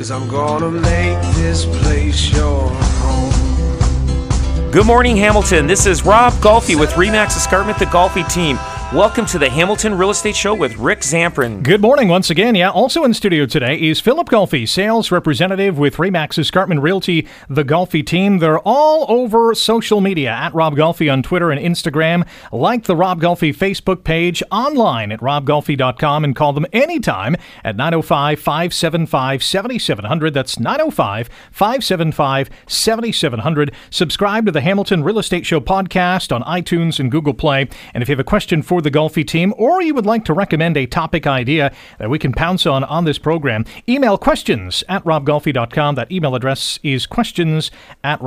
Cause I'm gonna make this place your home. Good morning, Hamilton. This is Rob Golfi with Remax Escarpment, the Golfi team. Welcome to the Hamilton Real Estate Show with Rick Zamprin. Good morning once again. Yeah, also in studio today is Philip Golfi, sales representative with Remax Escarpment Realty, the Golfi team. They're all over social media at Rob Golfi on Twitter and Instagram. Like the Rob Golfi Facebook page online at robgolfi.com and call them anytime at 905 575 7700. That's 905 575 7700. Subscribe to the Hamilton Real Estate Show podcast on iTunes and Google Play. And if you have a question for the Golfi team, or you would like to recommend a topic idea that we can pounce on on this program, email questions at robgolfi.com. That email address is questions at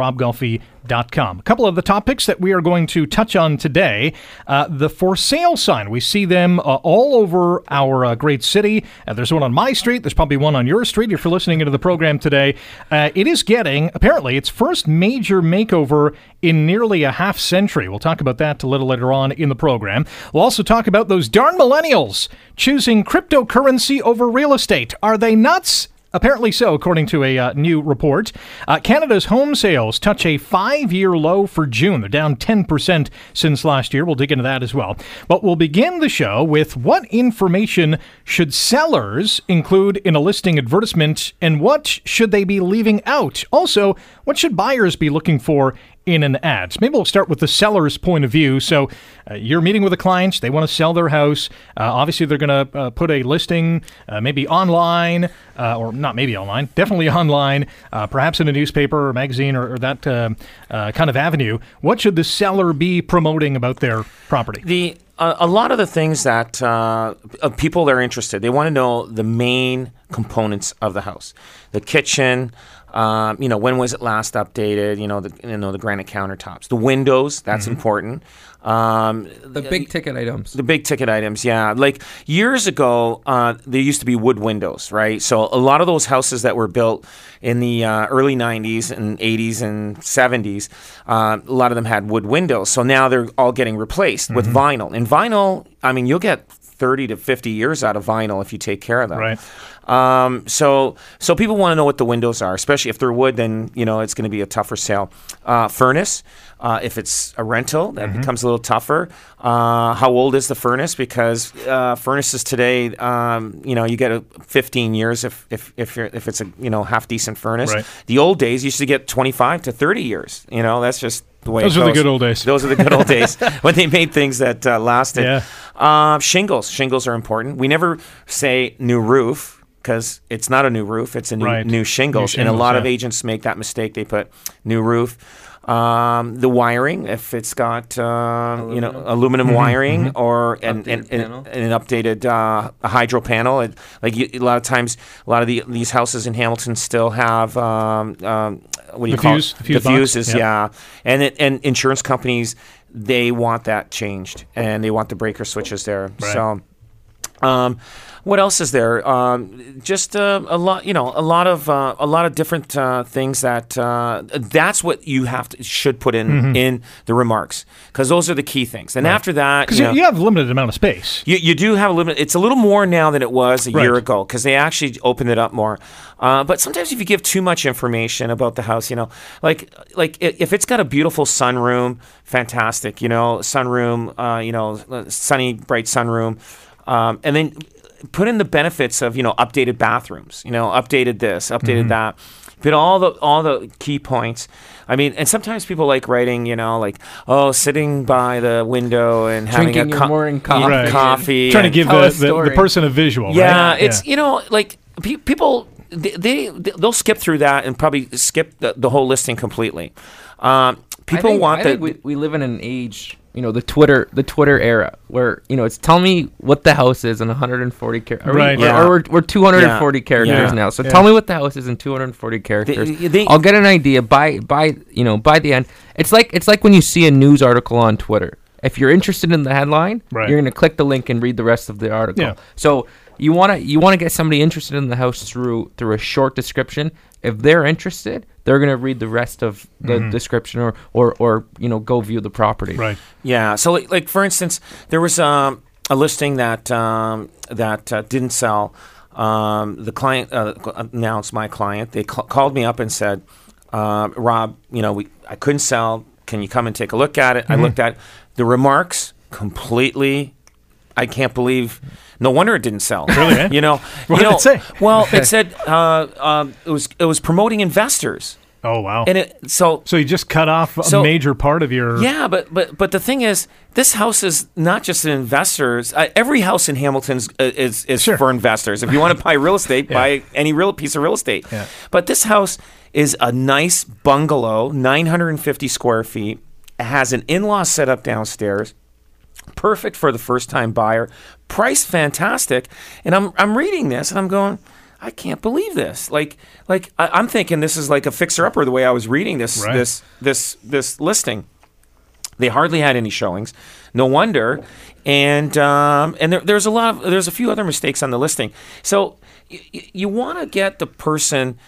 robgolfi.com. A couple of the topics that we are going to touch on today uh, the for sale sign. We see them uh, all over our uh, great city. Uh, there's one on my street, there's probably one on your street if you're listening into the program today. Uh, it is getting, apparently, its first major makeover in nearly a half century. We'll talk about that a little later on in the program. We'll also talk about those darn millennials choosing cryptocurrency over real estate. Are they nuts? Apparently so, according to a uh, new report. Uh, Canada's home sales touch a five year low for June. They're down 10% since last year. We'll dig into that as well. But we'll begin the show with what information should sellers include in a listing advertisement and what should they be leaving out? Also, what should buyers be looking for in an ad. So maybe we'll start with the seller's point of view. So uh, you're meeting with a client, they want to sell their house. Uh, obviously, they're going to uh, put a listing uh, maybe online, uh, or not maybe online, definitely online, uh, perhaps in a newspaper or magazine or, or that kind of avenue. What should the seller be promoting about their property? The a lot of the things that people are interested, they want to know the main components of the house, the kitchen, um, you know, when was it last updated? You know, the you know the granite countertops, the windows. That's mm-hmm. important. Um, the big ticket items. The big ticket items, yeah. Like years ago, uh, there used to be wood windows, right? So a lot of those houses that were built in the uh, early '90s and '80s and '70s, uh, a lot of them had wood windows. So now they're all getting replaced mm-hmm. with vinyl. And vinyl, I mean, you'll get 30 to 50 years out of vinyl if you take care of them. Right. Um, so so people want to know what the windows are, especially if they're wood. Then you know it's going to be a tougher sale. Uh, furnace. Uh, if it's a rental, that mm-hmm. becomes a little tougher. Uh, how old is the furnace? Because uh, furnaces today, um, you know, you get a 15 years if if if, if it's a you know half decent furnace. Right. The old days, you used to get 25 to 30 years. You know, that's just the way. Those are the good old days. Those are the good old days when they made things that uh, lasted. Yeah. Uh, shingles. Shingles are important. We never say new roof because it's not a new roof; it's a new, right. new, shingles. new, shingles. And a lot yeah. of agents make that mistake; they put new roof. Um, the wiring, if it's got uh, you know aluminum mm-hmm. wiring mm-hmm. or an, an, an, an, updated uh, hydro panel, it, like you, a lot of times, a lot of the, these houses in Hamilton still have um, um, what do you the call fuse, it? The, fuse the fuses, yep. yeah, and it, and insurance companies they want that changed and they want the breaker switches there. Right. So. Um, what else is there? Um, just uh, a lot, you know, a lot of uh, a lot of different uh, things that uh, that's what you have to should put in mm-hmm. in the remarks because those are the key things. And right. after that, because you, you, have a limited amount of space, you, you do have a limit. It's a little more now than it was a right. year ago because they actually opened it up more. Uh, but sometimes if you give too much information about the house, you know, like like if it's got a beautiful sunroom, fantastic, you know, sunroom, uh, you know, sunny bright sunroom. Um, and then put in the benefits of you know updated bathrooms, you know updated this, updated mm-hmm. that. But all the all the key points. I mean, and sometimes people like writing, you know, like oh, sitting by the window and Drinking having a co- morning coffee, right. coffee, trying to give the, the, the, person a visual. Yeah, right? it's yeah. you know like pe- people they, they they'll skip through that and probably skip the, the whole listing completely. Um, people I think, want I the. think we, we live in an age you know the Twitter the Twitter era where you know it's tell me what the house is in 140 characters. Right. Or, Yeah. or we're, we're 240 Yeah. characters Yeah. now. So Yeah. tell me what the house is in 240 characters. they- I'll get an idea by by you know by the end. It's like it's like when you see a news article on Twitter. If you're interested in the headline, Right. you're going to click the link and read the rest of the article. Yeah. So you want to you want to get somebody interested in the house through through a short description. If they're interested, they're going to read the rest of the description or, or or you know go view the property. Right. Yeah. So, like, like for instance, there was um, a listing that um, that uh, didn't sell. Um, the client uh, announced my client. They ca- called me up and said, uh, "Rob, you know, we I couldn't sell. Can you come and take a look at it?" I looked at it. the remarks. Completely, I can't believe. No wonder it didn't sell. Really, eh? You know. What you did know, it say? Well, it said uh, um, it was it was promoting investors, Oh wow. and it so so you just cut off a So- major part of your. yeah, but but but the thing is, this house is not just an investors. Uh, every house in Hamilton's uh, is is Sure. for investors. If you want to buy real estate, Yeah. buy any real piece of real estate. Yeah. But this house is a nice bungalow, 950 square feet. It has an in-law setup downstairs. Perfect for the first-time buyer. Price fantastic. And I'm I'm reading this and I'm going. I can't believe this. Like, like I, I'm thinking this is like a fixer-upper. The way I was reading this, Right. this, this, this listing. They hardly had any showings. No wonder. And um, and there, there's a lot of there's a few other mistakes on the listing. So y- y- you want to get the person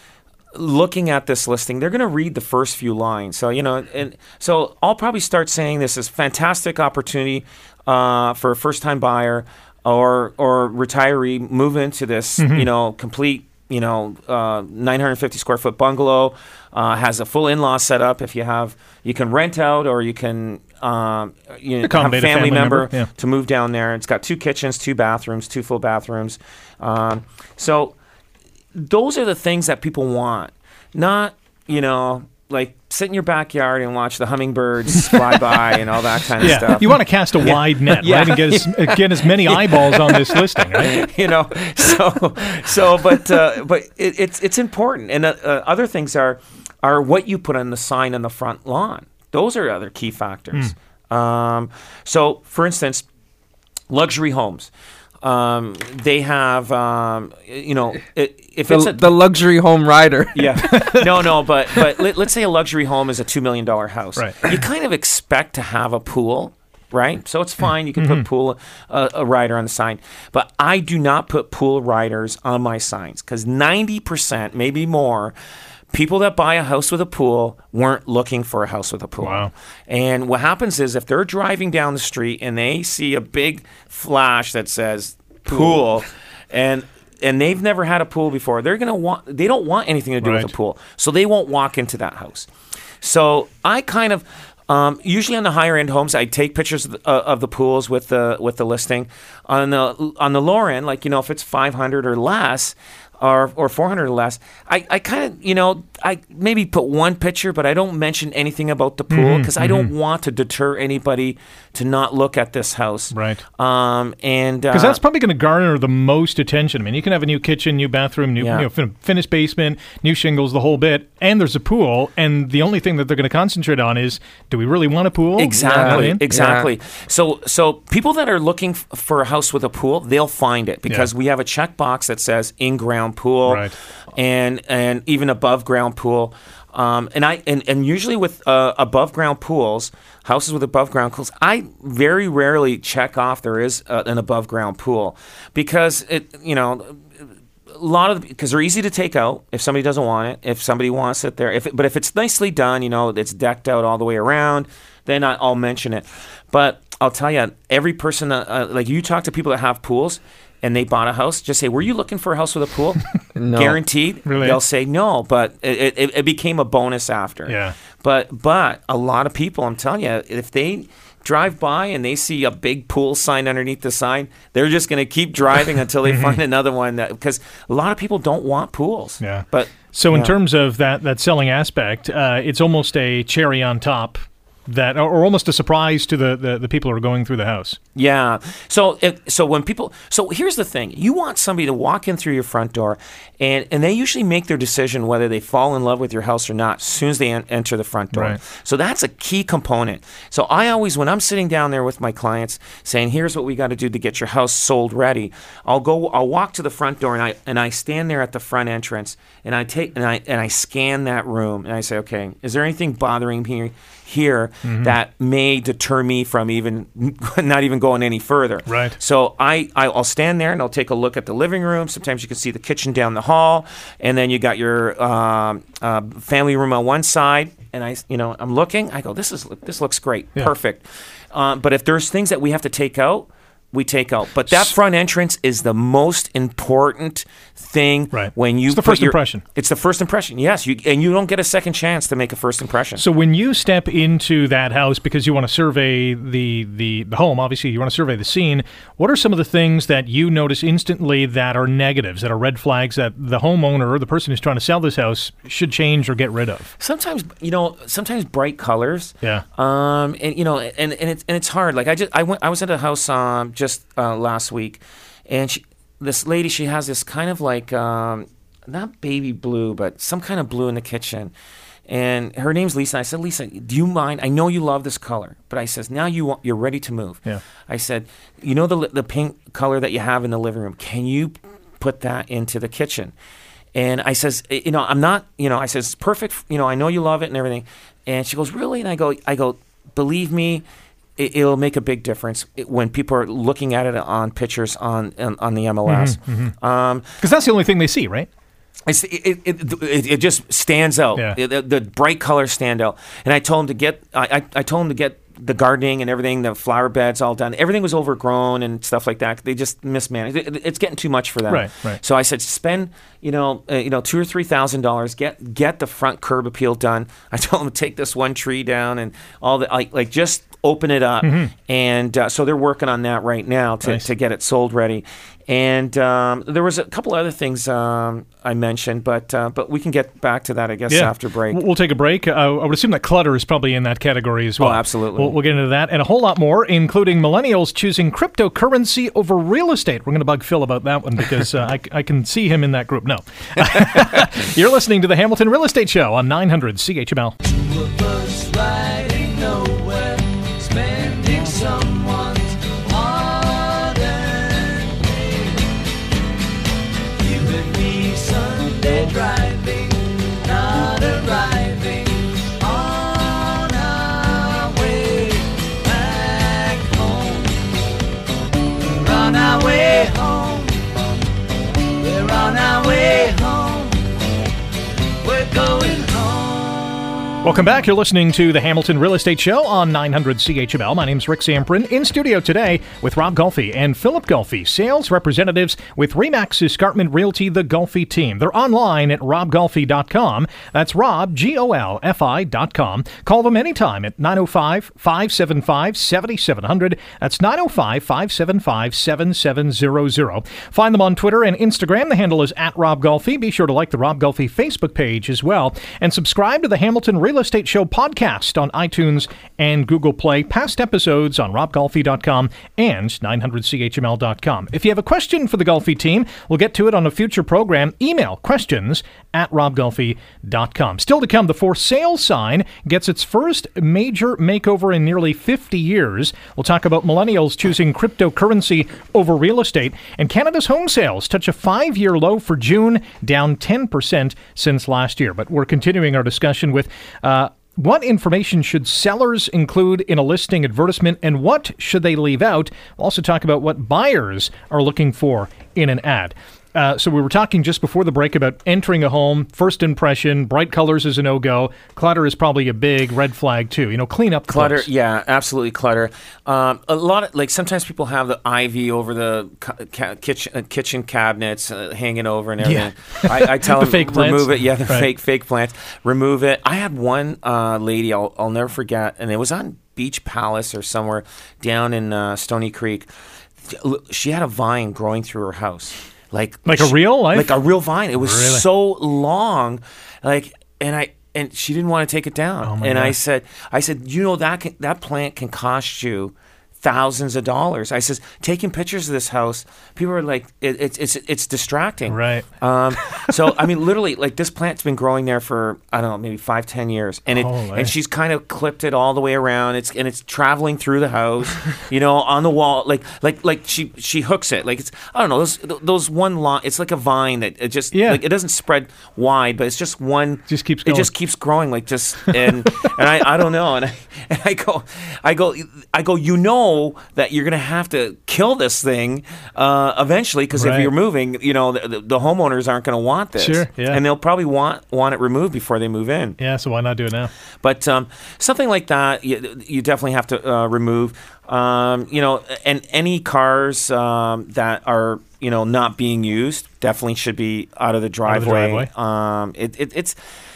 looking at this listing. They're going to read the first few lines. So you know, and so I'll probably start saying this is fantastic opportunity uh, for a first time buyer or or retiree move into this. You know, complete you know, uh, 950 square foot bungalow. Uh, has a full in-law setup. If you have, you can rent out or you can, um, you know, have a a family, family member, member, yeah. to move down there. It's got two kitchens, two bathrooms, two full bathrooms. Um, so those are the things that people want, not you know, like sit in your backyard and watch the hummingbirds fly by and all that kind of Yeah, stuff. you want to cast a wide net, Yeah. right, and get as, get as many eyeballs on this listing, right? you know so so but uh, but it, it's it's important. And uh, uh, other things are are what you put on the sign on the front lawn. Those are other key factors. Um, so for instance luxury homes um, they have um, you know if it's The, a the luxury home rider. yeah. No, no, but but let, let's say a luxury home is a two million dollar house. Right. You kind of expect to have a pool, right? So it's fine. You can Mm-hmm. put pool uh, a rider on the sign, but I do not put pool riders on my signs because ninety percent, maybe more. People that buy a house with a pool weren't looking for a house with a pool. Wow. And what happens is if they're driving down the street and they see a big flash that says pool, and and they've never had a pool before, they're gonna want they don't want anything to do Right. with a pool, so they won't walk into that house. So I kind of um, usually on the higher end homes, I take pictures of the, uh, of the pools with the with the listing. On the on the lower end, like you know, if it's five hundred or less, or or four hundred or less, I, I kind of you know I maybe put one picture, but I don't mention anything about the Mm-hmm, pool because I don't want to deter anybody to not look at this house. Right. Um. And Because uh, that's probably going to garner the most attention. I mean, you can have a new kitchen, new bathroom, new Yeah. you know, fin- finished basement, new shingles, the whole bit, and there's a pool. And the only thing that they're going to concentrate on is, do we really want a pool? Exactly, You know what I mean? exactly. So, so people that are looking f- for a house with a pool, they'll find it because Yeah. we have a checkbox that says in-ground pool, Right. And and even above ground pool. Um, and I and, and usually with uh, above ground pools, houses with above ground pools, I very rarely check off there is uh, an above ground pool because it you know a lot of because they're easy to take out if somebody doesn't want it. If somebody wants it there, if it, but if it's nicely done, you know, it's decked out all the way around, then I, I'll mention it. But I'll tell you, every person that uh, like you talk to people that have pools and they bought a house, just say, "Were you looking for a house with a pool?" No. Guaranteed. Really? They'll say no, but it, it, it became a bonus after. Yeah. But but a lot of people, I'm telling you, if they drive by and they see a big pool sign underneath the sign, they're just going to keep driving until they find another one. That because a lot of people don't want pools. Yeah. But So in yeah. terms of that that selling aspect, uh, it's almost a cherry on top that, or almost a surprise to the, the, the people who are going through the house. Yeah. So if, so when people so here's the thing: you want somebody to walk in through your front door, and and they usually make their decision whether they fall in love with your house or not as soon as they en- enter the front door. Right. So that's a key component. So I always, when I'm sitting down there with my clients, saying, "Here's what we got to do to get your house sold ready," I'll go, I'll walk to the front door, and I and I stand there at the front entrance, and I take and I and I scan that room, and I say, "Okay, is there anything bothering me?" Here that may deter me from even not even going any further. Right. So I, I I'll stand there and I'll take a look at the living room. Sometimes you can see the kitchen down the hall, and then you got your um, uh, family room on one side. And I, you know, I'm looking. I go, this is this looks great, Yeah. perfect. Um, but if there's things that we have to take out, we take out. But that front entrance is the most important thing Right. when you It's the first your- impression. It's the first impression. Yes, you and you don't get a second chance to make a first impression. So when you step into that house because you want to survey the, the, the home, obviously you want to survey the scene, what are some of the things that you notice instantly that are negatives, that are red flags that the homeowner or the person who's trying to sell this house should change or get rid of? sometimes you know sometimes bright colors Yeah. um and you know and and it's and it's hard like i just i went i was at a house um just uh, last week and she this lady she has this kind of like um not baby blue but some kind of blue in the kitchen and her name's Lisa. I said, Lisa, do you mind? I know you love this color, but I says now you want, you're ready to move. Yeah. I said, you know the the pink color that you have in the living room. Can you put that into the kitchen? And I says, "Eh, you know, I'm not, you know, I says, perfect. You know, I know you love it and everything. And she goes, really? And I go, I go, believe me, it, it'll make a big difference when people are looking at it on pictures on on, on the MLS. Um, Because that's the only thing they see, right? it, it, it, it just stands out. Yeah. The, the bright colors stand out. And I told him to get, I, I, I told him to get the gardening and everything, the flower beds all done. Everything was overgrown and stuff like that. They just mismanaged. It, it's getting too much for them. Right, right. So I said, spend, you know, uh, you know, two or three thousand dollars. Get get the front curb appeal done. I told them to take this one tree down and all the like, like just open it up. And uh, so they're working on that right now to, Mm-hmm. Nice. to get it sold ready. And um, there was a couple other things um, I mentioned, but uh, but we can get back to that, I guess, after break. We'll we'll take a break. Uh, I would assume that clutter is probably in that category as well. Oh, absolutely. We'll, we'll get into that and a whole lot more, including millennials choosing cryptocurrency over real estate. We're going to bug Phil about that one because uh, I, I can see him in that group. No. You're listening to the Hamilton Real Estate Show on 900 CHML. Welcome back. You're listening to the Hamilton Real Estate Show on 900 CHML. My name is Rick Zamprin. In studio today with Rob Golfi and Philip Golfi, sales representatives with Remax Escarpment Realty, the Golfi team. They're online at robgolfi.com. That's Rob, G O L F I.com. Call them anytime at 905 575 7700. That's 905 575 7700. Find them on Twitter and Instagram. The handle is at Rob Golfi. Be sure to like the Rob Golfi Facebook page as well. And subscribe to the Hamilton Real Estate Show podcast on iTunes and Google Play. Past episodes on robgolfi.com and 900chml.com. If you have a question for the Golfi team, we'll get to it on a future program. Email questions at robgolfi.com. Still to come, the for sale sign gets its first major makeover in nearly 50 years. We'll talk about millennials choosing cryptocurrency over real estate, and Canada's home sales touch a five year low for June, down 10% since last year. But we're continuing our discussion with. Uh, what information should sellers include in a listing advertisement and what should they leave out? We'll also talk about what buyers are looking for in an ad. Uh, so we were talking just before the break about entering a home, first impression, bright colors is a no-go. Clutter is probably a big red flag too. You know, clean up Clutter, close. yeah, absolutely clutter. Um, a lot of like sometimes people have the ivy over the ca- kitchen uh, kitchen cabinets uh, hanging over and everything. I, I tell The them fake plants. remove it. Yeah, the Right. fake fake plants. Remove it. I had one uh, lady I'll, I'll never forget, and it was on Beach Palace or somewhere down in uh, Stoney Creek. She had a vine growing through her house, like Like a real life? like a real vine. It was Really? so long, like, and I and she didn't want to take it down. Oh, and I said, I said, you know that can, that plant can cost you thousands of dollars. I says, taking pictures of this house, people are like, it, it's it's it's distracting. Right. Um, so I mean, literally, like this plant's been growing there for I don't know, maybe five, ten years, and it Holy. and she's kind of clipped it all the way around. It's and it's traveling through the house, you know, on the wall, like like like she she hooks it, like it's I don't know those those one line. It's like a vine that it just Yeah. like it doesn't spread wide, but it's just one. Just keeps It just keeps growing, like just and and I I don't know, and I and I go I go I go. You know that you're gonna have to kill this thing uh, eventually because if you're moving, you know the, the, the homeowners aren't going to want this. Sure, yeah. And they'll probably want want it removed before they move in. Yeah, so why not do it now? But um, something like that, you, you definitely have to uh, remove. Um, you know, and any cars um, that are you know not being used definitely should be out of the of the driveway. driveway. Um, it, it, it's.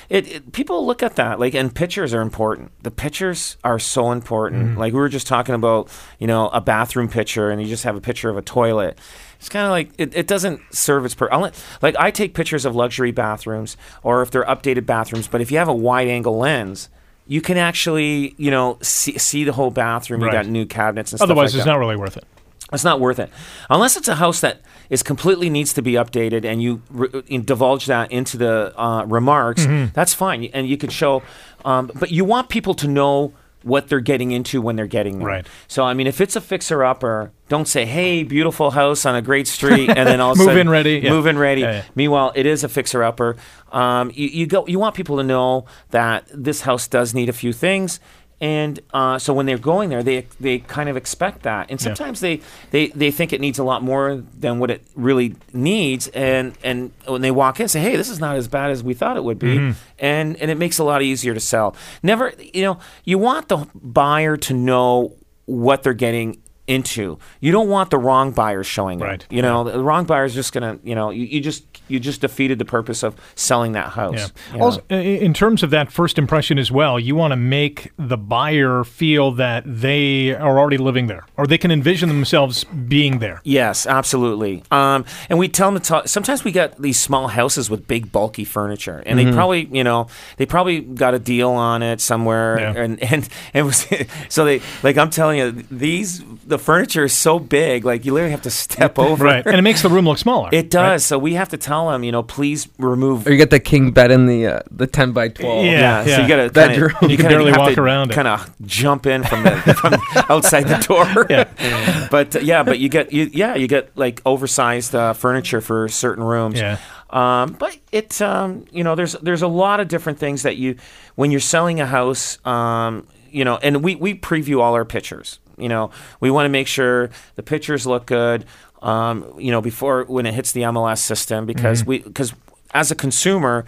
It, it, people look at that like and pictures are important the pictures are so important Mm-hmm. like we were just talking about you know a bathroom picture and you just have a picture of a toilet it's kind of like it, it doesn't serve its purpose like i take pictures of luxury bathrooms or if they're updated bathrooms but if you have a wide angle lens you can actually, you know, see, see the whole bathroom. Right. You got new cabinets and stuff Otherwise, like it's that. not really worth it. It's not worth it unless it's a house that is completely needs to be updated, and you re- in- divulge that into the uh, remarks. Mm-hmm. That's fine, and you could show. Um, but you want people to know what they're getting into when they're getting there. Right. So I mean, if it's a fixer upper, don't say, "Hey, beautiful house on a great street," and then all Move sudden, in ready, yeah. move in ready. Yeah, yeah. Meanwhile, it is a fixer upper. Um, you, you go. You want people to know that this house does need a few things. And uh, so when they're going there, they they kind of expect that, and Yeah. sometimes they, they they think it needs a lot more than what it really needs, and and when they walk in, say, "Hey, this is not as bad as we thought it would be," Mm-hmm. and and it makes it a lot easier to sell. Never, you know, you want the buyer to know what they're getting into. You don't want the wrong buyers showing Right. up. You know, the wrong buyer's just gonna, you know, you, you just you just defeated the purpose of selling that house. Yeah. know? Also, in terms of that first impression as well, you want to make the buyer feel that they are already living there, or they can envision themselves being there. Yes, absolutely. Um, and we tell them to talk. Sometimes we got these small houses with big, bulky furniture, and they probably, you know, they probably got a deal on it somewhere, Yeah. and and and was, so they like I'm telling you, these the furniture is so big, like you literally have to step over. Right. And it makes the room look smaller. It does. right? So we have to tell them, you know, please remove. Or you get the king bed in the uh, the ten by twelve. Yeah. yeah. So you got to Bedroom. You, You can kinda barely walk around it. Kind of jump in from the from outside the door. Yeah. but uh, yeah, but you get you, yeah you get like oversized uh, furniture for certain rooms. Yeah. Um, but it um, you know there's there's a lot of different things that you when you're selling a house um, you know and we we preview all our pictures. You know we want to make sure the pictures look good. Um, you know before when it hits the MLS system because we because as a consumer.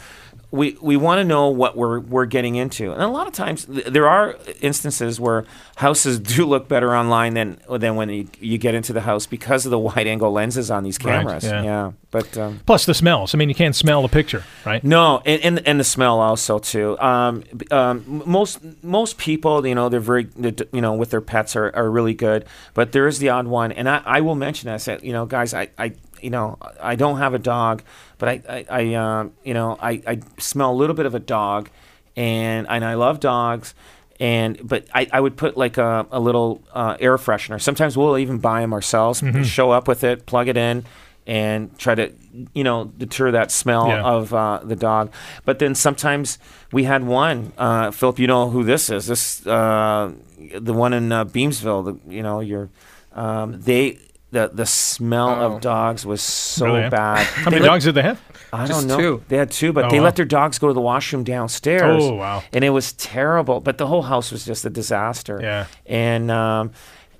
We, we want to know what we're we're getting into, and a lot of times th- there are instances where houses do look better online than than when you, you get into the house because of the wide angle lenses on these Right, cameras. yeah. yeah, but um, Plus the smells. I mean, you can't smell the picture, right? no, and, and and the smell also too. Um, um, most most people, you know, they're very, they're you know, with their pets are, are really good. But there is the odd one, and I, I will mention. I said, you know, guys, I, I you know, I don't have a dog, but I I, I um, you know, I, I smell a little bit of a dog, and and I love dogs. And but I, I would put like a, a little uh, air freshener. Sometimes we'll even buy them ourselves. Show up with it, plug it in, and try to you know deter that smell Yeah. of uh, the dog. But then sometimes we had one. Uh, Philip, you know who this is? This uh, the one in uh, Beamsville. The, you know your um, they. The, the smell Oh. of dogs was so Really? bad. How They many let- dogs did they have? I Just don't know. two. They had two, but Oh, they wow. let their dogs go to the washroom downstairs. Oh, wow. And it was terrible. But the whole house was just a disaster. Yeah. And um,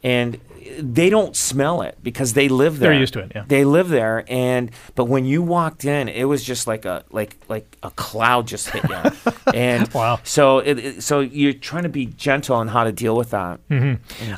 and they don't smell it because they live there. They're used to it, yeah. They live there, and but when you walked in, it was just like a like like a cloud just hit you. and Wow. So it, it- so you're trying to be gentle on how to deal with that.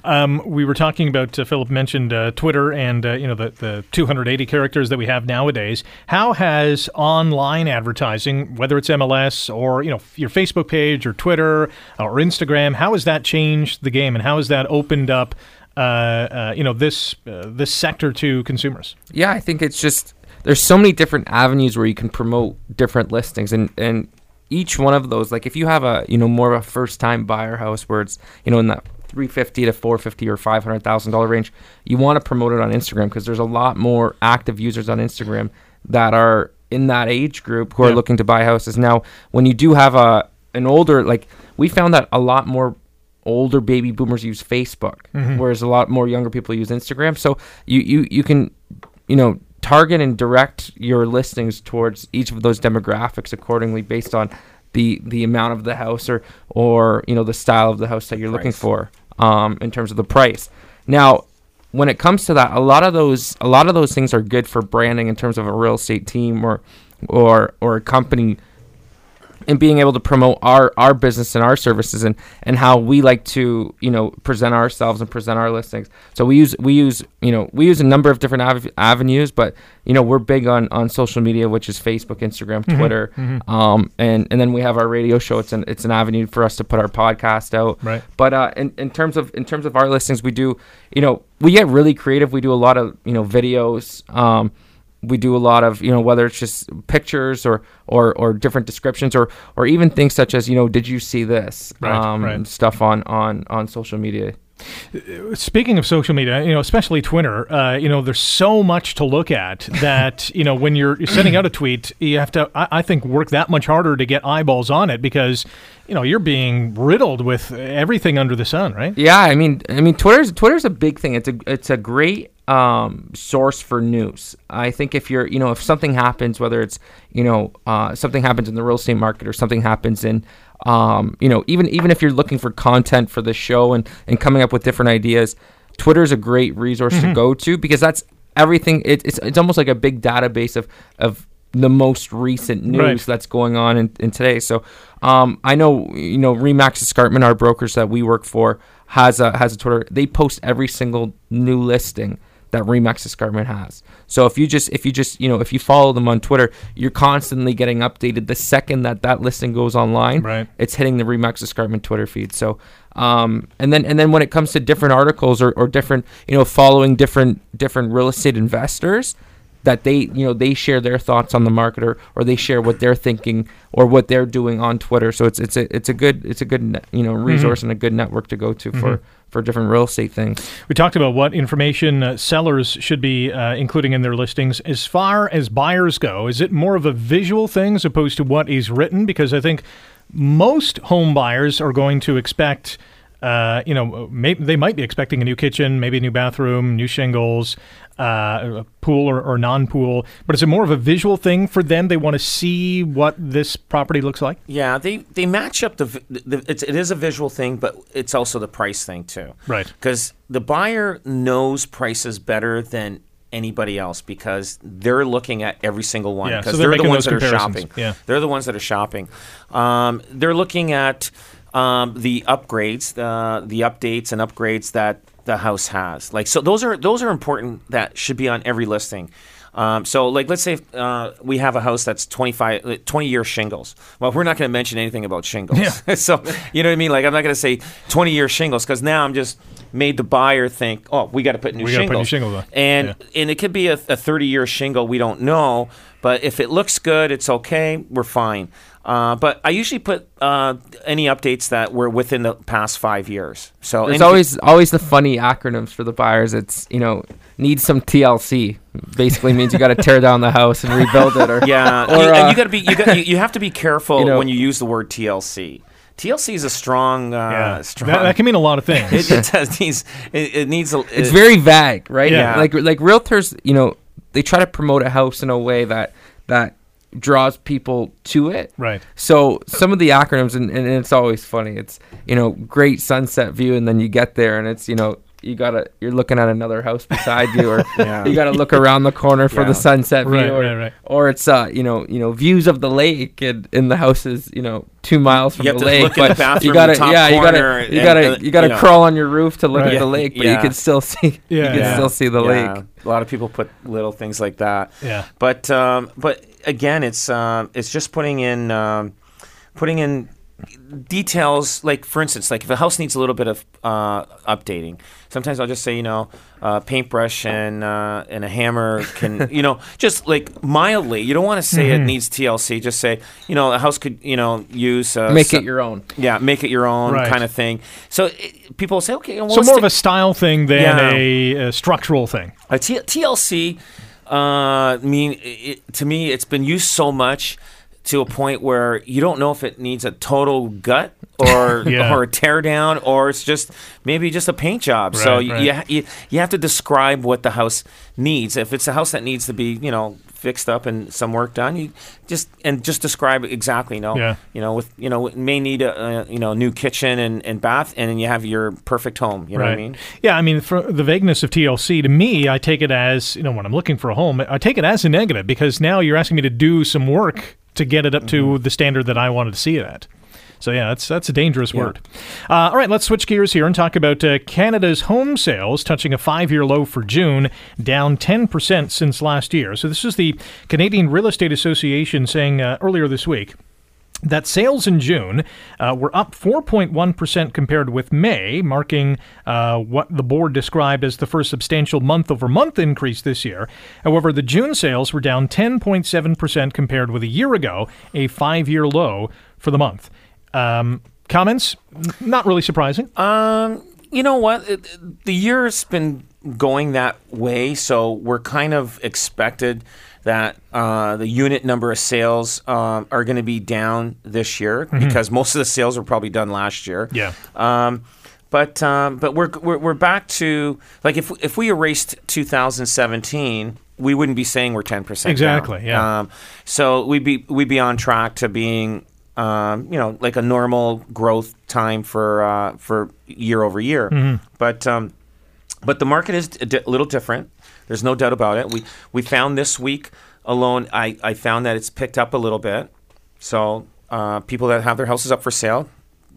Um, we were talking about uh, Philip mentioned uh, Twitter and uh, you know the, the 280 characters that we have nowadays. How has online advertising, whether it's MLS or you know your Facebook page or Twitter or Instagram, how has that changed the game and how has that opened up you know this uh, this sector to consumers? Yeah, I think it's just there's so many different avenues where you can promote different listings, and and each one of those, like if you have a you know more of a first time buyer house where it's you know in that 350 to 450 or 500 thousand dollar range, you want to promote it on Instagram because there's a lot more active users on Instagram that are in that age group who are Yeah. looking to buy houses. Now, when you do have a an older like we found that a lot more older baby boomers use Facebook, whereas a lot more younger people use Instagram. So you you you can you know target and direct your listings towards each of those demographics accordingly based on the the amount of the house or or you know the style of the house that you're looking for um, in terms of the price. Now, when it comes to that, a lot of those a lot of those things are good for branding in terms of a real estate team or or or a company and being able to promote our our business and our services and and how we like to you know present ourselves and present our listings. So we use we use you know we use a number of different av- avenues but you know we're big on on social media which is facebook instagram twitter um and and then we have our radio show. It's an it's an avenue for us to put our podcast out. Right. but uh in, in terms of in terms of our listings we do you know we get really creative. We do a lot of you know videos um we do a lot of you know whether it's just pictures or or or different descriptions or or even things such as you know did you see this Right, um, right. stuff on on on social media Speaking of social media, you know, especially Twitter, uh, you know, there's so much to look at that, you know, when you're sending out a tweet, you have to, I, I think, work that much harder to get eyeballs on it because, you know, you're being riddled with everything under the sun, right? yeah i mean i mean twitter's twitter's a big thing it's a it's a great um source for news i think if you're you know if something happens whether it's you know uh something happens in the real estate market or something happens in um you know even even if you're looking for content for the show and and coming up with different ideas twitter's a great resource to go to because that's everything it, it's it's almost like a big database of of the most recent news Right. that's going on in, in today. So um, I know you know Remax Escarpment, our brokers that we work for, has a has a Twitter. They post every single new listing that Remax Escarpment has. So if you just if you just you know if you follow them on Twitter, you're constantly getting updated. The second that that listing goes online, Right. it's hitting the Remax Escarpment Twitter feed. So um, and then and then when it comes to different articles or, or different you know following different different real estate investors that they you know they share their thoughts on the market or, or they share what they're thinking or what they're doing on Twitter. So it's it's a it's a good it's a good you know resource and a good network to go to for for different real estate things. We talked about what information uh, sellers should be uh, including in their listings. As far as buyers go, is it more of a visual thing as opposed to what is written? Because I think most home buyers are going to expect. Uh, you know, may, they might be expecting a new kitchen, maybe a new bathroom, new shingles, uh, a pool or, or non-pool. But is it more of a visual thing for them? They want to see what this property looks like. Yeah, they they match up the, the it's, it is a visual thing, but it's also the price thing too. Right. Because the buyer knows prices better than anybody else because they're looking at every single one Yeah, so because they're they're, the ones that are shopping. Yeah. They're the ones that are shopping. Um, they're looking at um, the upgrades, the the updates and upgrades that the house has. Like so, those are those are important. That should be on every listing. Um, so, like, let's say uh, we have a house that's 25, uh, 20 year shingles. Well, we're not going to mention anything about shingles. Yeah. so, you know what I mean? Like, I'm not going to say 20 year shingles because now I'm just made the buyer think, oh, we got to put new We gotta shingles. put new shingles on. And Yeah. and it could be a, a 30 year shingle. We don't know, but if it looks good, it's okay. We're fine. Uh, but I usually put uh, any updates that were within the past five years. So There's any- always always the funny acronyms for the buyers. It's you know needs some TLC. Basically means you got to tear down the house and rebuild it. Or yeah, or, you, and uh, you got to be you, got, you, you have to be careful You know- when you use the word TLC. TLC is a strong, uh, Yeah, strong. that, that can mean a lot of things. it, it does needs it, it needs a. it's very vague, right? Yeah. Like like realtors, you know, they try to promote a house in a way that that draws people to it. right. So some of the acronyms, and, and it's always funny. It's you know great sunset view, and then you get there, and it's you know you gotta you're looking at another house beside you, or Yeah. you gotta look around the corner for Yeah. the sunset view, Right, or, right, right. or it's uh you know you know views of the lake, and, and the house is you know two miles from You have the to lake, look in the but bathroom you gotta top yeah you gotta you gotta you gotta you know. crawl on your roof to look Right. at the lake, but you can still see Yeah. you can Yeah. still see the yeah, lake. A lot of people put little things like that. Yeah. But um, but again, it's um, it's just putting in um, putting in details like for instance like if a house needs a little bit of uh, updating sometimes i'll just say you know uh, paintbrush and uh, and a hammer can you know just like mildly you don't want to say it needs tlc just say you know a house could you know use uh, Make so- it your own. yeah make it your own Right. kind of thing so it, people say okay well, So more of a style thing than Yeah. a, a structural thing. a T- TLC, uh, I mean, it, to me, it's been used so much to a point where you don't know if it needs a total gut or Yeah. or a tear down or it's just maybe just a paint job. so you, right. you, you have to describe what the house needs. If it's a house that needs to be, you know, fixed up and some work done, you just and just describe it exactly. You know, Yeah. you know, with you know, it may need a, a you know new kitchen and, and bath, and then you have your perfect home. You know what I mean? Yeah, I mean, the vagueness of TLC, to me, I take it as, you know, when I'm looking for a home, I take it as a negative because now you're asking me to do some work to get it up to Mm-hmm. the standard that I wanted to see it at. So yeah, that's that's a dangerous word. Uh, all right, let's switch gears here and talk about uh, Canada's home sales touching a five-year low for June, down 10% since last year. So this is the Canadian Real Estate Association saying uh, earlier this week that sales in June uh, were up 4.1% compared with May, marking uh, what the board described as the first substantial month over month increase this year. However, the June sales were down 10.7% compared with a year ago, a five year low for the month. Um, comments? Not really surprising. Um, you know what? The year's been going that way, so we're kind of expected that uh, the unit number of sales um, are going to be down this year because most of the sales were probably done last year. Yeah. Um, but um, but we're, we're we're back to like if if we erased 2017, we wouldn't be saying we're 10 percent Exactly, yeah. Um, so we'd be we'd be on track to being um, you know like a normal growth time for uh, for year over year. Mm-hmm. But um, but the market is a di- little different. There's no doubt about it. We we found this week alone. I, I found that it's picked up a little bit. So uh, people that have their houses up for sale,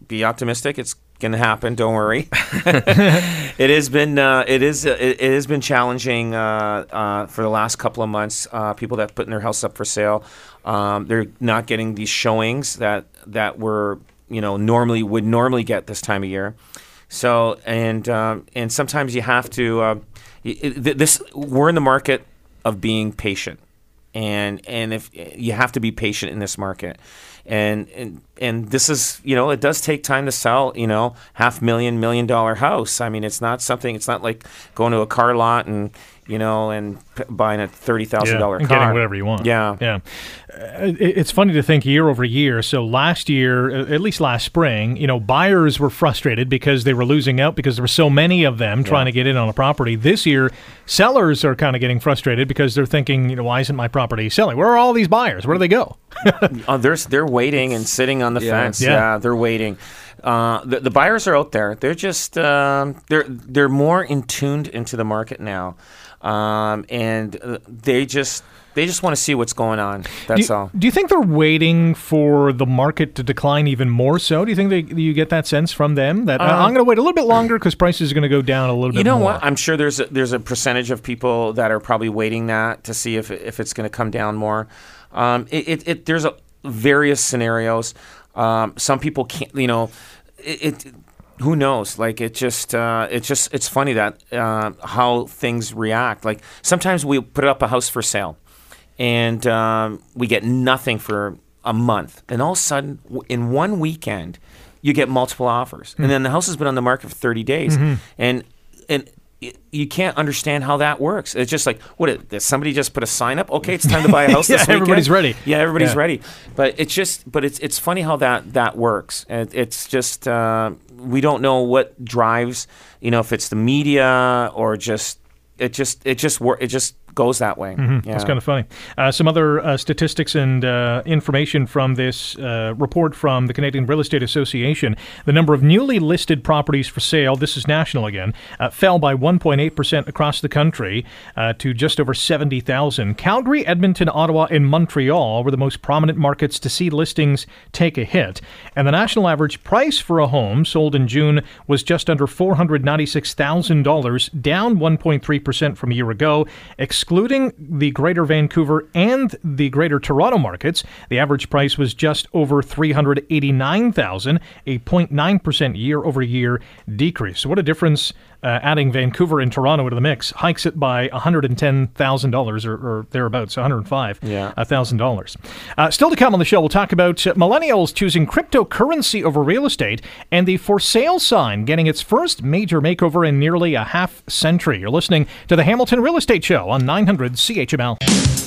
be optimistic. It's going to happen. Don't worry. it has been uh, it is uh, it, it has been challenging uh, uh, for the last couple of months. Uh, people that putting their house up for sale, um, they're not getting these showings that that were you know normally would normally get this time of year. So and um, and sometimes you have to. This we're in the market of being patient, and and if you have to be patient in this market, and and and this is you know it does take time to sell you know half million million dollar house. I mean it's not something. It's not like going to a car lot and you know and p- buying a thirty thousand dollar and car. getting whatever you want. Yeah. yeah. Uh, it- it's funny to think year over year. So last year, uh, at least last spring, you know, buyers were frustrated because they were losing out because there were so many of them trying to get in on a property. This year, sellers are kind of getting frustrated because they're thinking, you know, why isn't my property selling? Where are all these buyers? Where do they go? Oh, they're they're waiting and sitting on the Yeah. fence. Yeah. Yeah. they're waiting. Uh, the, the buyers are out there. They're just um, they're they're more in tuned into the market now, um, and uh, they just they just want to see what's going on. Do That's you, all. do you think they're waiting for the market to decline even more so? Do you think they, you get that sense from them that uh, I'm going to wait a little bit longer because prices are going to go down a little bit You know more? what? I'm sure there's a, there's a percentage of people that are probably waiting that to see if if it's going to come down more. Um, it, it, it there's a, various scenarios. Um, some people can't. You know, it. it who knows? Like it just, uh, it's just, it's funny that uh, how things react. Like sometimes we put up a house for sale, and um, we get nothing for a month, and all of a sudden, in one weekend, you get multiple offers, and then the house has been on the market for thirty days, and and y- you can't understand how that works. It's just like, what? Did somebody just put a sign up? Okay, it's time to buy a house Yeah, this weekend. everybody's ready. Yeah, everybody's Yeah. ready. But it's just, but it's it's funny how that that works. It, it's just uh, we don't know what drives. You know, if it's the media or just it just it just wor- it just goes that way. Yeah. That's kind of funny. Uh, some other uh, statistics and uh, information from this uh, report from the Canadian Real Estate Association. The number of newly listed properties for sale, this is national again, uh, fell by 1.8% across the country uh, to just over 70,000. Calgary, Edmonton, Ottawa, and Montreal were the most prominent markets to see listings take a hit. And the national average price for a home sold in June was just under $496,000, down 1.3% from a year ago. Excluding excluding the Greater Vancouver and the Greater Toronto markets, the average price was just over 389,000, a 0.9% year-over-year decrease. So what a difference uh, adding Vancouver and Toronto into the mix hikes it by $110,000 or, or thereabouts, $105,000. Yeah. Uh, still to come on the show, we'll talk about uh, millennials choosing cryptocurrency over real estate and the for sale sign getting its first major makeover in nearly a half century. You're listening to the Hamilton Real Estate Show on 900 CHML.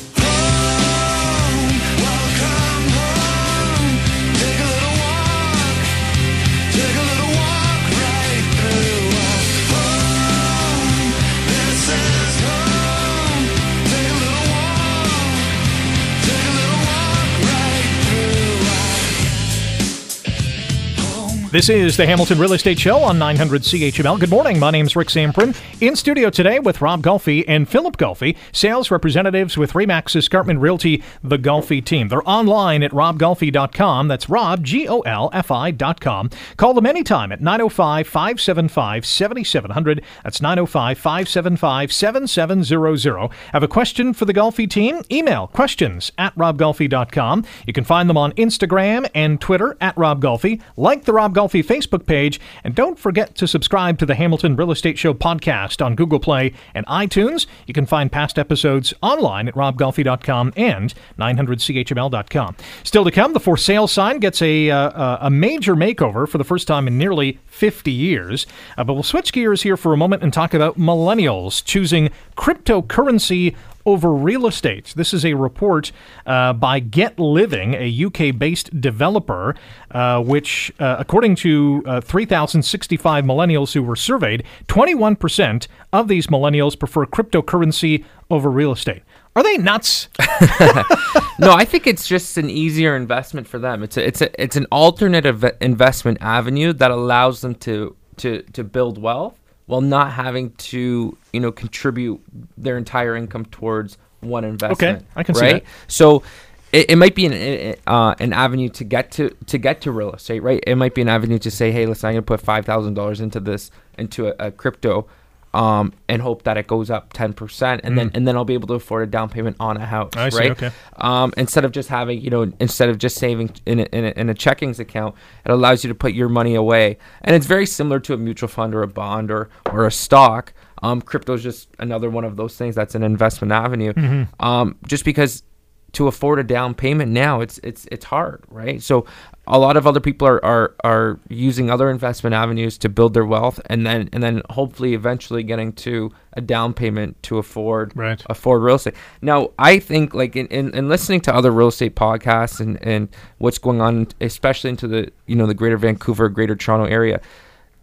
This is the Hamilton Real Estate Show on 900 CHML. Good morning. My name is Rick Zamprin. In studio today with Rob Golfi and Philip Golfi, sales representatives with Remax Escarpment Realty, the Golfi team. They're online at robgolfi.com. That's Rob, G O L F I.com. Call them anytime at 905 575 7700. That's 905 575 7700. Have a question for the Golfi team? Email questions at robgolfi.com. You can find them on Instagram and Twitter at Rob Golfi. Like the Rob Golfi Facebook page, and don't forget to subscribe to the Hamilton Real Estate Show podcast on Google Play and iTunes. You can find past episodes online at robgolfi.com and 900chml.com. Still to come, the for sale sign gets a, uh, a major makeover for the first time in nearly 50 years. Uh, but we'll switch gears here for a moment and talk about millennials choosing cryptocurrency over real estate. This is a report uh, by Get Living, a UK based developer, uh, which, uh, according to uh, 3,065 millennials who were surveyed, 21% of these millennials prefer cryptocurrency over real estate. Are they nuts? no, I think it's just an easier investment for them. It's a, it's a, it's an alternative investment avenue that allows them to to to build wealth while not having to you know contribute their entire income towards one investment. Okay, I can see right? that. So it, it might be an uh, an avenue to get to to get to real estate, right? It might be an avenue to say, hey, listen, I'm gonna put five thousand dollars into this into a, a crypto. Um, and hope that it goes up ten percent, and then and then I'll be able to afford a down payment on a house, Mm. I see, right? okay. um, instead of just having you know instead of just saving in a, in, a, in a checkings account it allows you to put your money away and it's very similar to a mutual fund or a bond or or a stock um, crypto is just another one of those things that's an investment avenue um, just because to afford a down payment now it's it's it's hard right so a lot of other people are, are are using other investment avenues to build their wealth and then and then hopefully eventually getting to a down payment to afford Right. afford real estate. Now, I think like in, in, in listening to other real estate podcasts and, and what's going on, especially into the you know the Greater Vancouver, Greater Toronto area,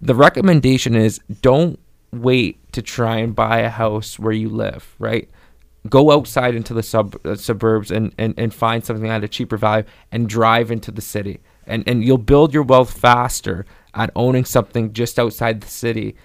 the recommendation is don't wait to try and buy a house where you live. Right, go outside into the sub uh, suburbs and, and and find something at a cheaper value and drive into the city, and and you'll build your wealth faster at owning something just outside the city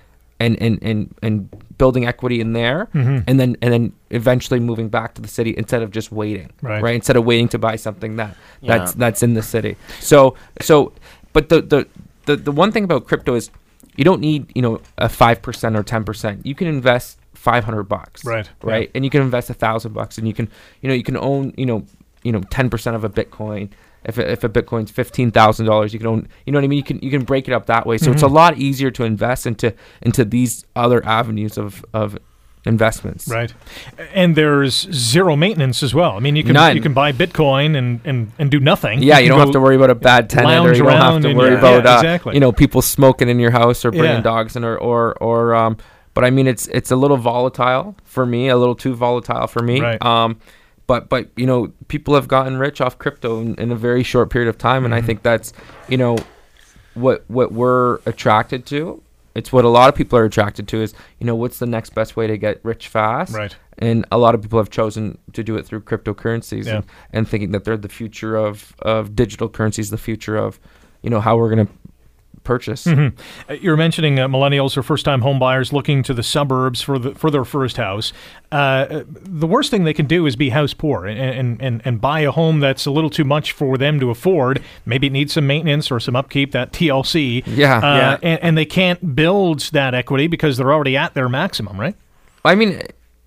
and and and, and building equity in there Mm-hmm. and then and then eventually moving back to the city instead of just waiting Right. instead of waiting to buy something that that's Yeah. that's in the city so so but the the the, the one thing about crypto is you don't need you know a 5% or 10% you can invest 500 bucks Right, right and you can invest a thousand bucks and you can you know you can own you know you know 10% of a bitcoin if a, if a bitcoin's fifteen thousand dollars, you can own. You know what I mean? You can you can break it up that way. So it's a lot easier to invest into into these other avenues of of investments. Right. And there's zero maintenance as well. I mean, you can None. you can buy Bitcoin and, and, and do nothing. Yeah, you can don't have to worry about a bad tenant, or you don't have to and- worry yeah, about yeah, uh, exactly. you know people smoking in your house or bringing Yeah. dogs in, or or or um. But I mean, it's it's a little volatile for me, a little too volatile for me. Right. Um, but but you know, people have gotten rich off crypto in, in a very short period of time, Mm-hmm. and I think that's you know what what we're attracted to. It's what a lot of people are attracted to is you know what's the next best way to get rich fast. Right. And a lot of people have chosen to do it through cryptocurrencies Yeah. and, and thinking that they're the future of, of digital currencies, the future of, you know, how we're going to purchase. Uh, You're mentioning uh, millennials or first-time homebuyers looking to the suburbs for the for their first house. Uh, the worst thing they can do is be house poor and, and, and, and buy a home that's a little too much for them to afford. Maybe it needs some maintenance or some upkeep, that TLC. Yeah. Uh, Yeah. And, and they can't build that equity because they're already at their maximum, right? I mean,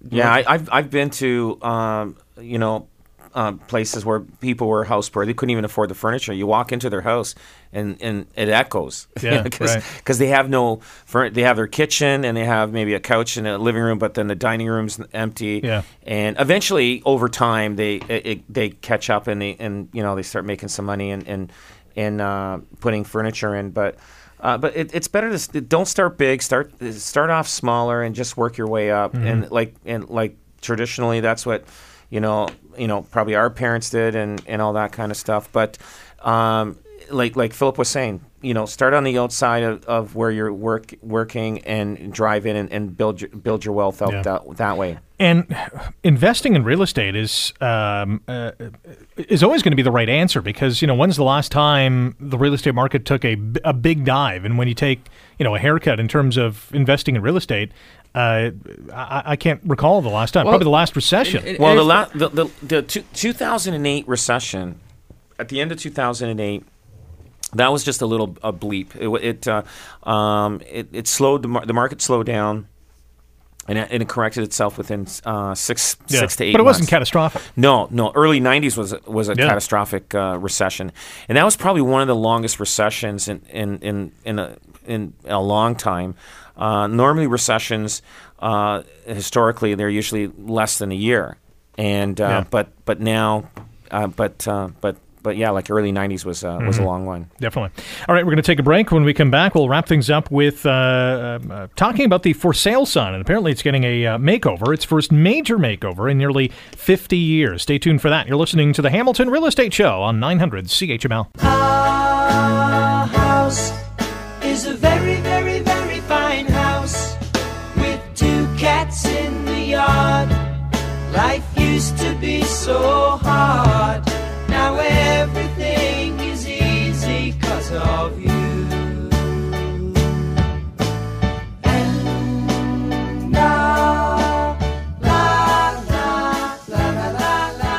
Yeah, I, I've I've been to um, you know um, places where people were house poor. They couldn't even afford the furniture. You walk into their house and, and it echoes. Yeah, because right. they have no furn- they have their kitchen and they have maybe a couch and a living room, but then the dining room's empty. Yeah. And eventually, over time, they it, it- they catch up and they and you know they start making some money and and and uh, putting furniture in, but. Uh, but it, it's better to don't start big. Start start off smaller and just work your way up. Mm-hmm. And like and like traditionally, that's what you know. You know, probably our parents did, and, and all that kind of stuff. But um, like like Philip was saying, you know, start on the outside of, of where you're work working and drive in and, and build your, build your wealth out Yeah. that, that way. And investing in real estate is um, uh, is always going to be the right answer because you know when's the last time the real estate market took a, a big dive? And when you take you know a haircut in terms of investing in real estate, uh, I, I can't recall the last time. Well, Probably the last recession. it- Well, the, la- the the the two, 2008 recession, at the end of 2008, that was just a little a bleep. It it uh, um, it, it slowed the, mar- the market slowed down, and it, and it corrected itself within uh, six Yeah. six to eight. but it wasn't catastrophic. No, no. Early '90s was was a Yeah. catastrophic uh, recession, and that was probably one of the longest recessions in in in in a, in a long time. Uh, normally, recessions uh, historically they're usually less than a year, and uh, Yeah. but but now, uh, but uh, but but yeah, like early '90s was uh, was a Mm-hmm. long one. Definitely. All right, we're going to take a break. When we come back, we'll wrap things up with uh, um, uh, talking about the for sale sign. And apparently, it's getting a uh, makeover. Its first major makeover in nearly 50 years. Stay tuned for that. You're listening to the Hamilton Real Estate Show on 900 CHML. Our house is a very, very, very fine house with two cats in the yard. Life used to be so hard.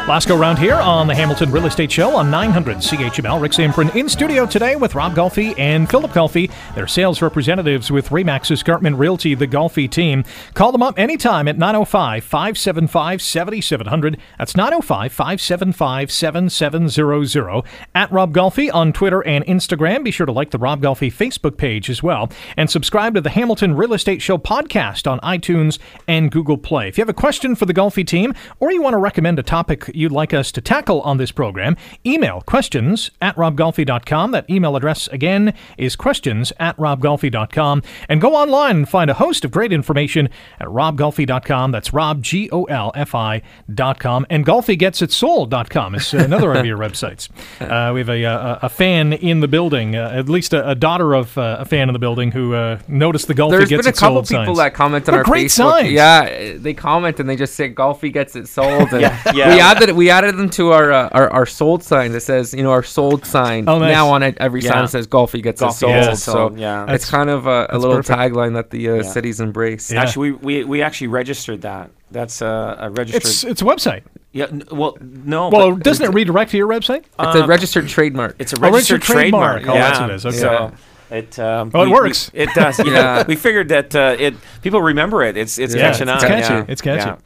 Last go round here on the Hamilton Real Estate Show on 900 CHML. Rick Zamprin in studio today with Rob Golfi and Philip Golfi. They're sales representatives with Remax Escarpment Realty, the Golfi team. Call them up anytime at 905 575 7700. That's 905 575 7700. At Rob Golfi on Twitter and Instagram. Be sure to like the Rob Golfi Facebook page as well. And subscribe to the Hamilton Real Estate Show podcast on iTunes and Google Play. If you have a question for the Golfi team or you want to recommend a topic you'd like us to tackle on this program, email questions at robgolfi.com. That email address again is questions at robgolfi.com. And go online and find a host of great information at robgolfi.com. That's rob, G O L F I.com. And golfigetsitsold.com is another of your websites. Uh, we have a, a, a fan in the building, uh, at least a, a daughter of uh, a fan in the building who uh, noticed the Golfi There's Gets been a couple people signs. that comment on They're our great Facebook. signs. Yeah, they comment and they just say Golfi gets it sold. And Yeah, yeah. We added we added them to our uh, our, our sold sign that says you know our sold sign. Oh, nice. Now on it, every Yeah. sign says Golfi gets it Golfi sold. gets it So yeah. it's That's- kind of a, a little perfect. tagline that the uh, Yeah. cities embrace. Yeah. Actually, we, we, we actually registered that. That's uh, a registered. It's, it's a website. yeah. n- Well, no. Well, doesn't it redirect to your website? It's a registered trademark. It's a Oh, registered registered trademark. trademark. Oh, that's yeah. what it is. Okay. So it. Um, Oh, it we- works. We, it does. Yeah. Yeah. We figured that uh, it. People remember it. It's it's Yeah, catching it's on. catchy. Yeah. It's catchy. Yeah.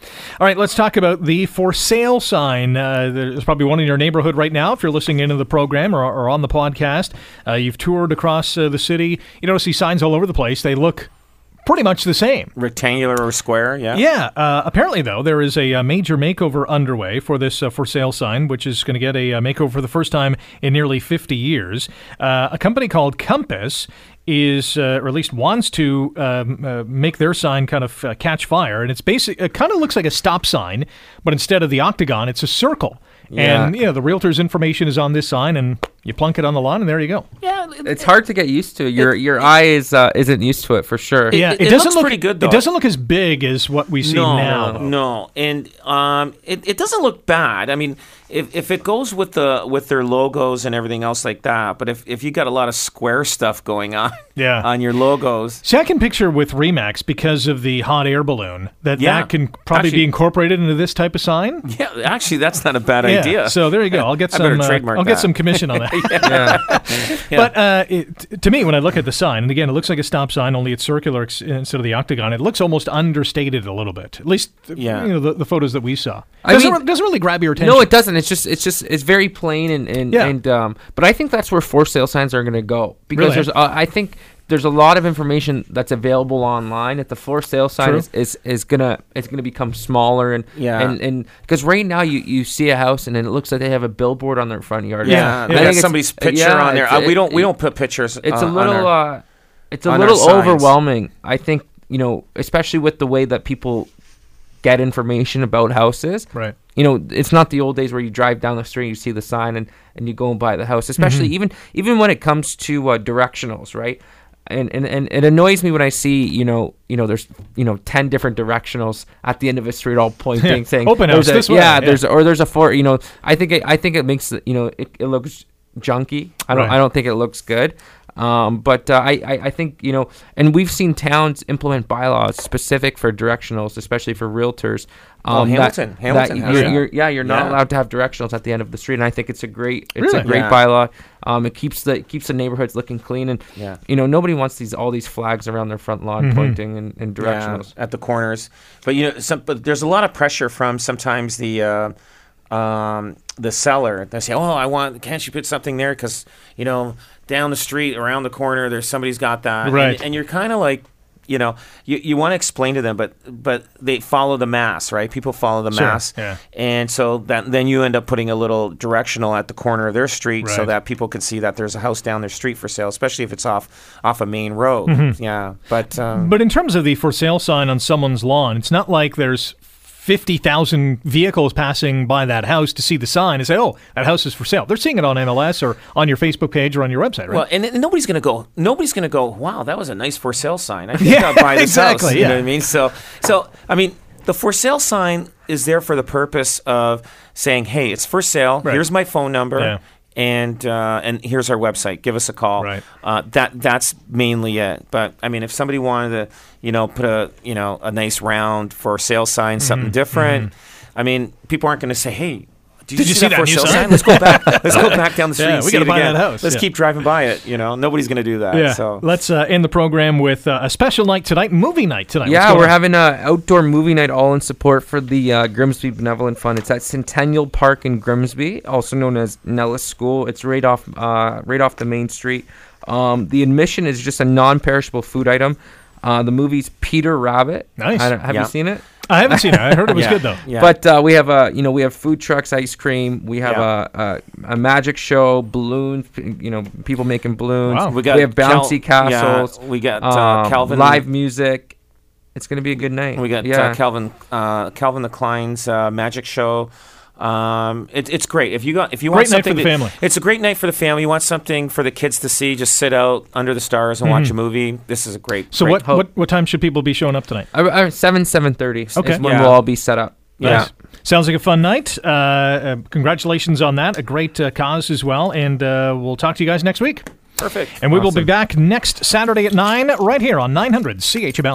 All right, let's talk about the for sale sign. Uh, there's probably one in your neighborhood right now if you're listening into the program or, or on the podcast. Uh, you've toured across uh, the city. You notice these signs all over the place. They look pretty much the same. Rectangular or square. Yeah. Yeah. Uh, apparently, though, there is a, uh major makeover underway for this uh, for sale sign, which is going to get a, uh makeover for the first time in nearly 50 years. Uh, a company called Compass is, uh, or at least wants to um, uh, make their sign kind of uh, catch fire, and it's basic. It kind of looks like a stop sign, but instead of the octagon, it's a circle. Yeah. And you know the realtor's information is on this sign, and you plunk it on the lawn, and there you go. Yeah. it's hard to get used to. Your your eye is uh, isn't used to it for sure. Yeah, it it, doesn't looks look pretty good, though. It doesn't look as big as what we see no, now. though. no, and um, it, it doesn't look bad. I mean, if, if it goes with the with their logos and everything else like that, but if, if you got a lot of square stuff going on, Yeah. on your logos, See, I can picture with Remax because of the hot air balloon that Yeah. that can probably be incorporated into this type of sign. yeah, actually, that's not a bad Yeah. idea. So there you go. I'll get some. better uh, I'll get some commission on yeah. But uh, it, to me, when I look at the sign, and again, it looks like a stop sign, only it's circular instead of the octagon. It looks almost understated a little bit. At least, Yeah. you know, the, the photos that we saw. I Doesn't, mean- re- doesn't really grab your attention. No, it doesn't. It's just it's just it's very plain and and, Yeah. and um. But I think that's where for sale signs are going to go because Really? there's uh, I think there's a lot of information that's available online. That the for sale sign is, is is gonna it's gonna become smaller and Yeah. and and because right now you you see a house and then it looks like they have a billboard on their front yard. Yeah, Yeah. they I think it's- somebody's picture yeah, on there. Uh, we don't we don't put pictures. it's uh, a on little our- uh it's a little overwhelming i think you know especially with the way that people get information about houses Right. you know it's not the old days where you drive down the street you see the sign and and you go and buy the house especially Mm-hmm. even even when it comes to uh, directionals right and, and and it annoys me when I see you know you know there's you know ten different directionals at the end of a street all pointing saying Open house a- this way, yeah, yeah. there's or there's a four you know I think it, I think it makes you know it, it looks junky I don't Right. I don't think it looks good um, but uh, I, I I think you know and we've seen towns implement bylaws specific for directionals especially for realtors Oh, um, that- Hamilton. that Hamilton has you're, that. you're- yeah you're not Yeah. allowed to have directionals at the end of the street and I think it's a great it's Really? a great Yeah. bylaw um, it keeps the it keeps the neighborhoods looking clean and Yeah. you know nobody wants these all these flags around their front lawn Mm-hmm. pointing and, and Yeah, directionals at the corners. But you know, some, but there's a lot of pressure from sometimes the uh, um, the seller. They say, "Oh, I want. Can't you put something there? Because you know, down the street, around the corner, there's somebody's got that." And- Right. And, you're kind of like. You know, you, you want to explain to them, but but they follow the mass, right? People follow the Sure, mass, yeah. and so that then you end up putting a little directional at the corner of their street, so that people can see that there's a house down their street for sale, especially if it's off off a main road. Mm-hmm. Yeah, but um, But in terms of the for sale sign on someone's lawn, it's not like there's 50,000 vehicles passing by that house to see the sign and say, oh, that house is for sale. They're seeing it on MLS or on your Facebook page or on your website, right? Well, and, and nobody's gonna go. Nobody's gonna go. Wow, that was a nice for sale sign. I think Yeah, I'll buy this exactly, house. You yeah. know what I mean? So, so I mean, the for sale sign is there for the purpose of saying, "Hey, it's for sale. Right. Here's my phone number." Yeah. And uh, and here's our website. Give us a call. Right. Uh, that that's mainly it. But I mean, if somebody wanted to, you know, put a you know a nice round for a sale sign, Mm-hmm. something different. I mean, people aren't going to say, "Hey, did, Did you see that for new sale sign?" Let's go back. Let's go back down the street. Yeah, we see gotta buy again. that house. Let's Yeah. keep driving by it. You know, nobody's going to do that. yeah. So Let's uh, end the program with uh, a special night tonight, movie night tonight. Yeah, we're on? having an outdoor movie night all in support for the uh, Grimsby Benevolent Fund. It's at Centennial Park in Grimsby, also known as Nellis School. It's right off uh, right off the main street. Um, the admission is just a non-perishable food item. Uh, the movie's Peter Rabbit. Nice. I don't- have Yeah. you seen it? I haven't seen it. I heard it was Yeah. good, though. Yeah. But uh, we have a you know we have food trucks, ice cream. We have Yeah. a, a a magic show, balloons. You know, people making balloons. Wow. we got have bouncy Cal- yeah, castles. we got uh, um, Calvin live music. It's gonna be a good night. We got yeah. uh, Calvin uh, Calvin the Klein's uh, magic show. Um, it, it's great if you got if you want Great night for something the to- family. It's a great night for the family. You want something for the kids to see? Just sit out under the stars and watch a movie. This is a great. Mm-hmm. So great what, hope. what what time should people be showing up tonight? Uh, uh, seven seven thirty. Okay. is when Yeah. we'll all be set up. Yeah. Sounds like a fun night. Uh, uh, congratulations on that. A great uh, cause as well. And uh, we'll talk to you guys next week. Perfect. And we will be back next Saturday at 9 right here on 900 CHML.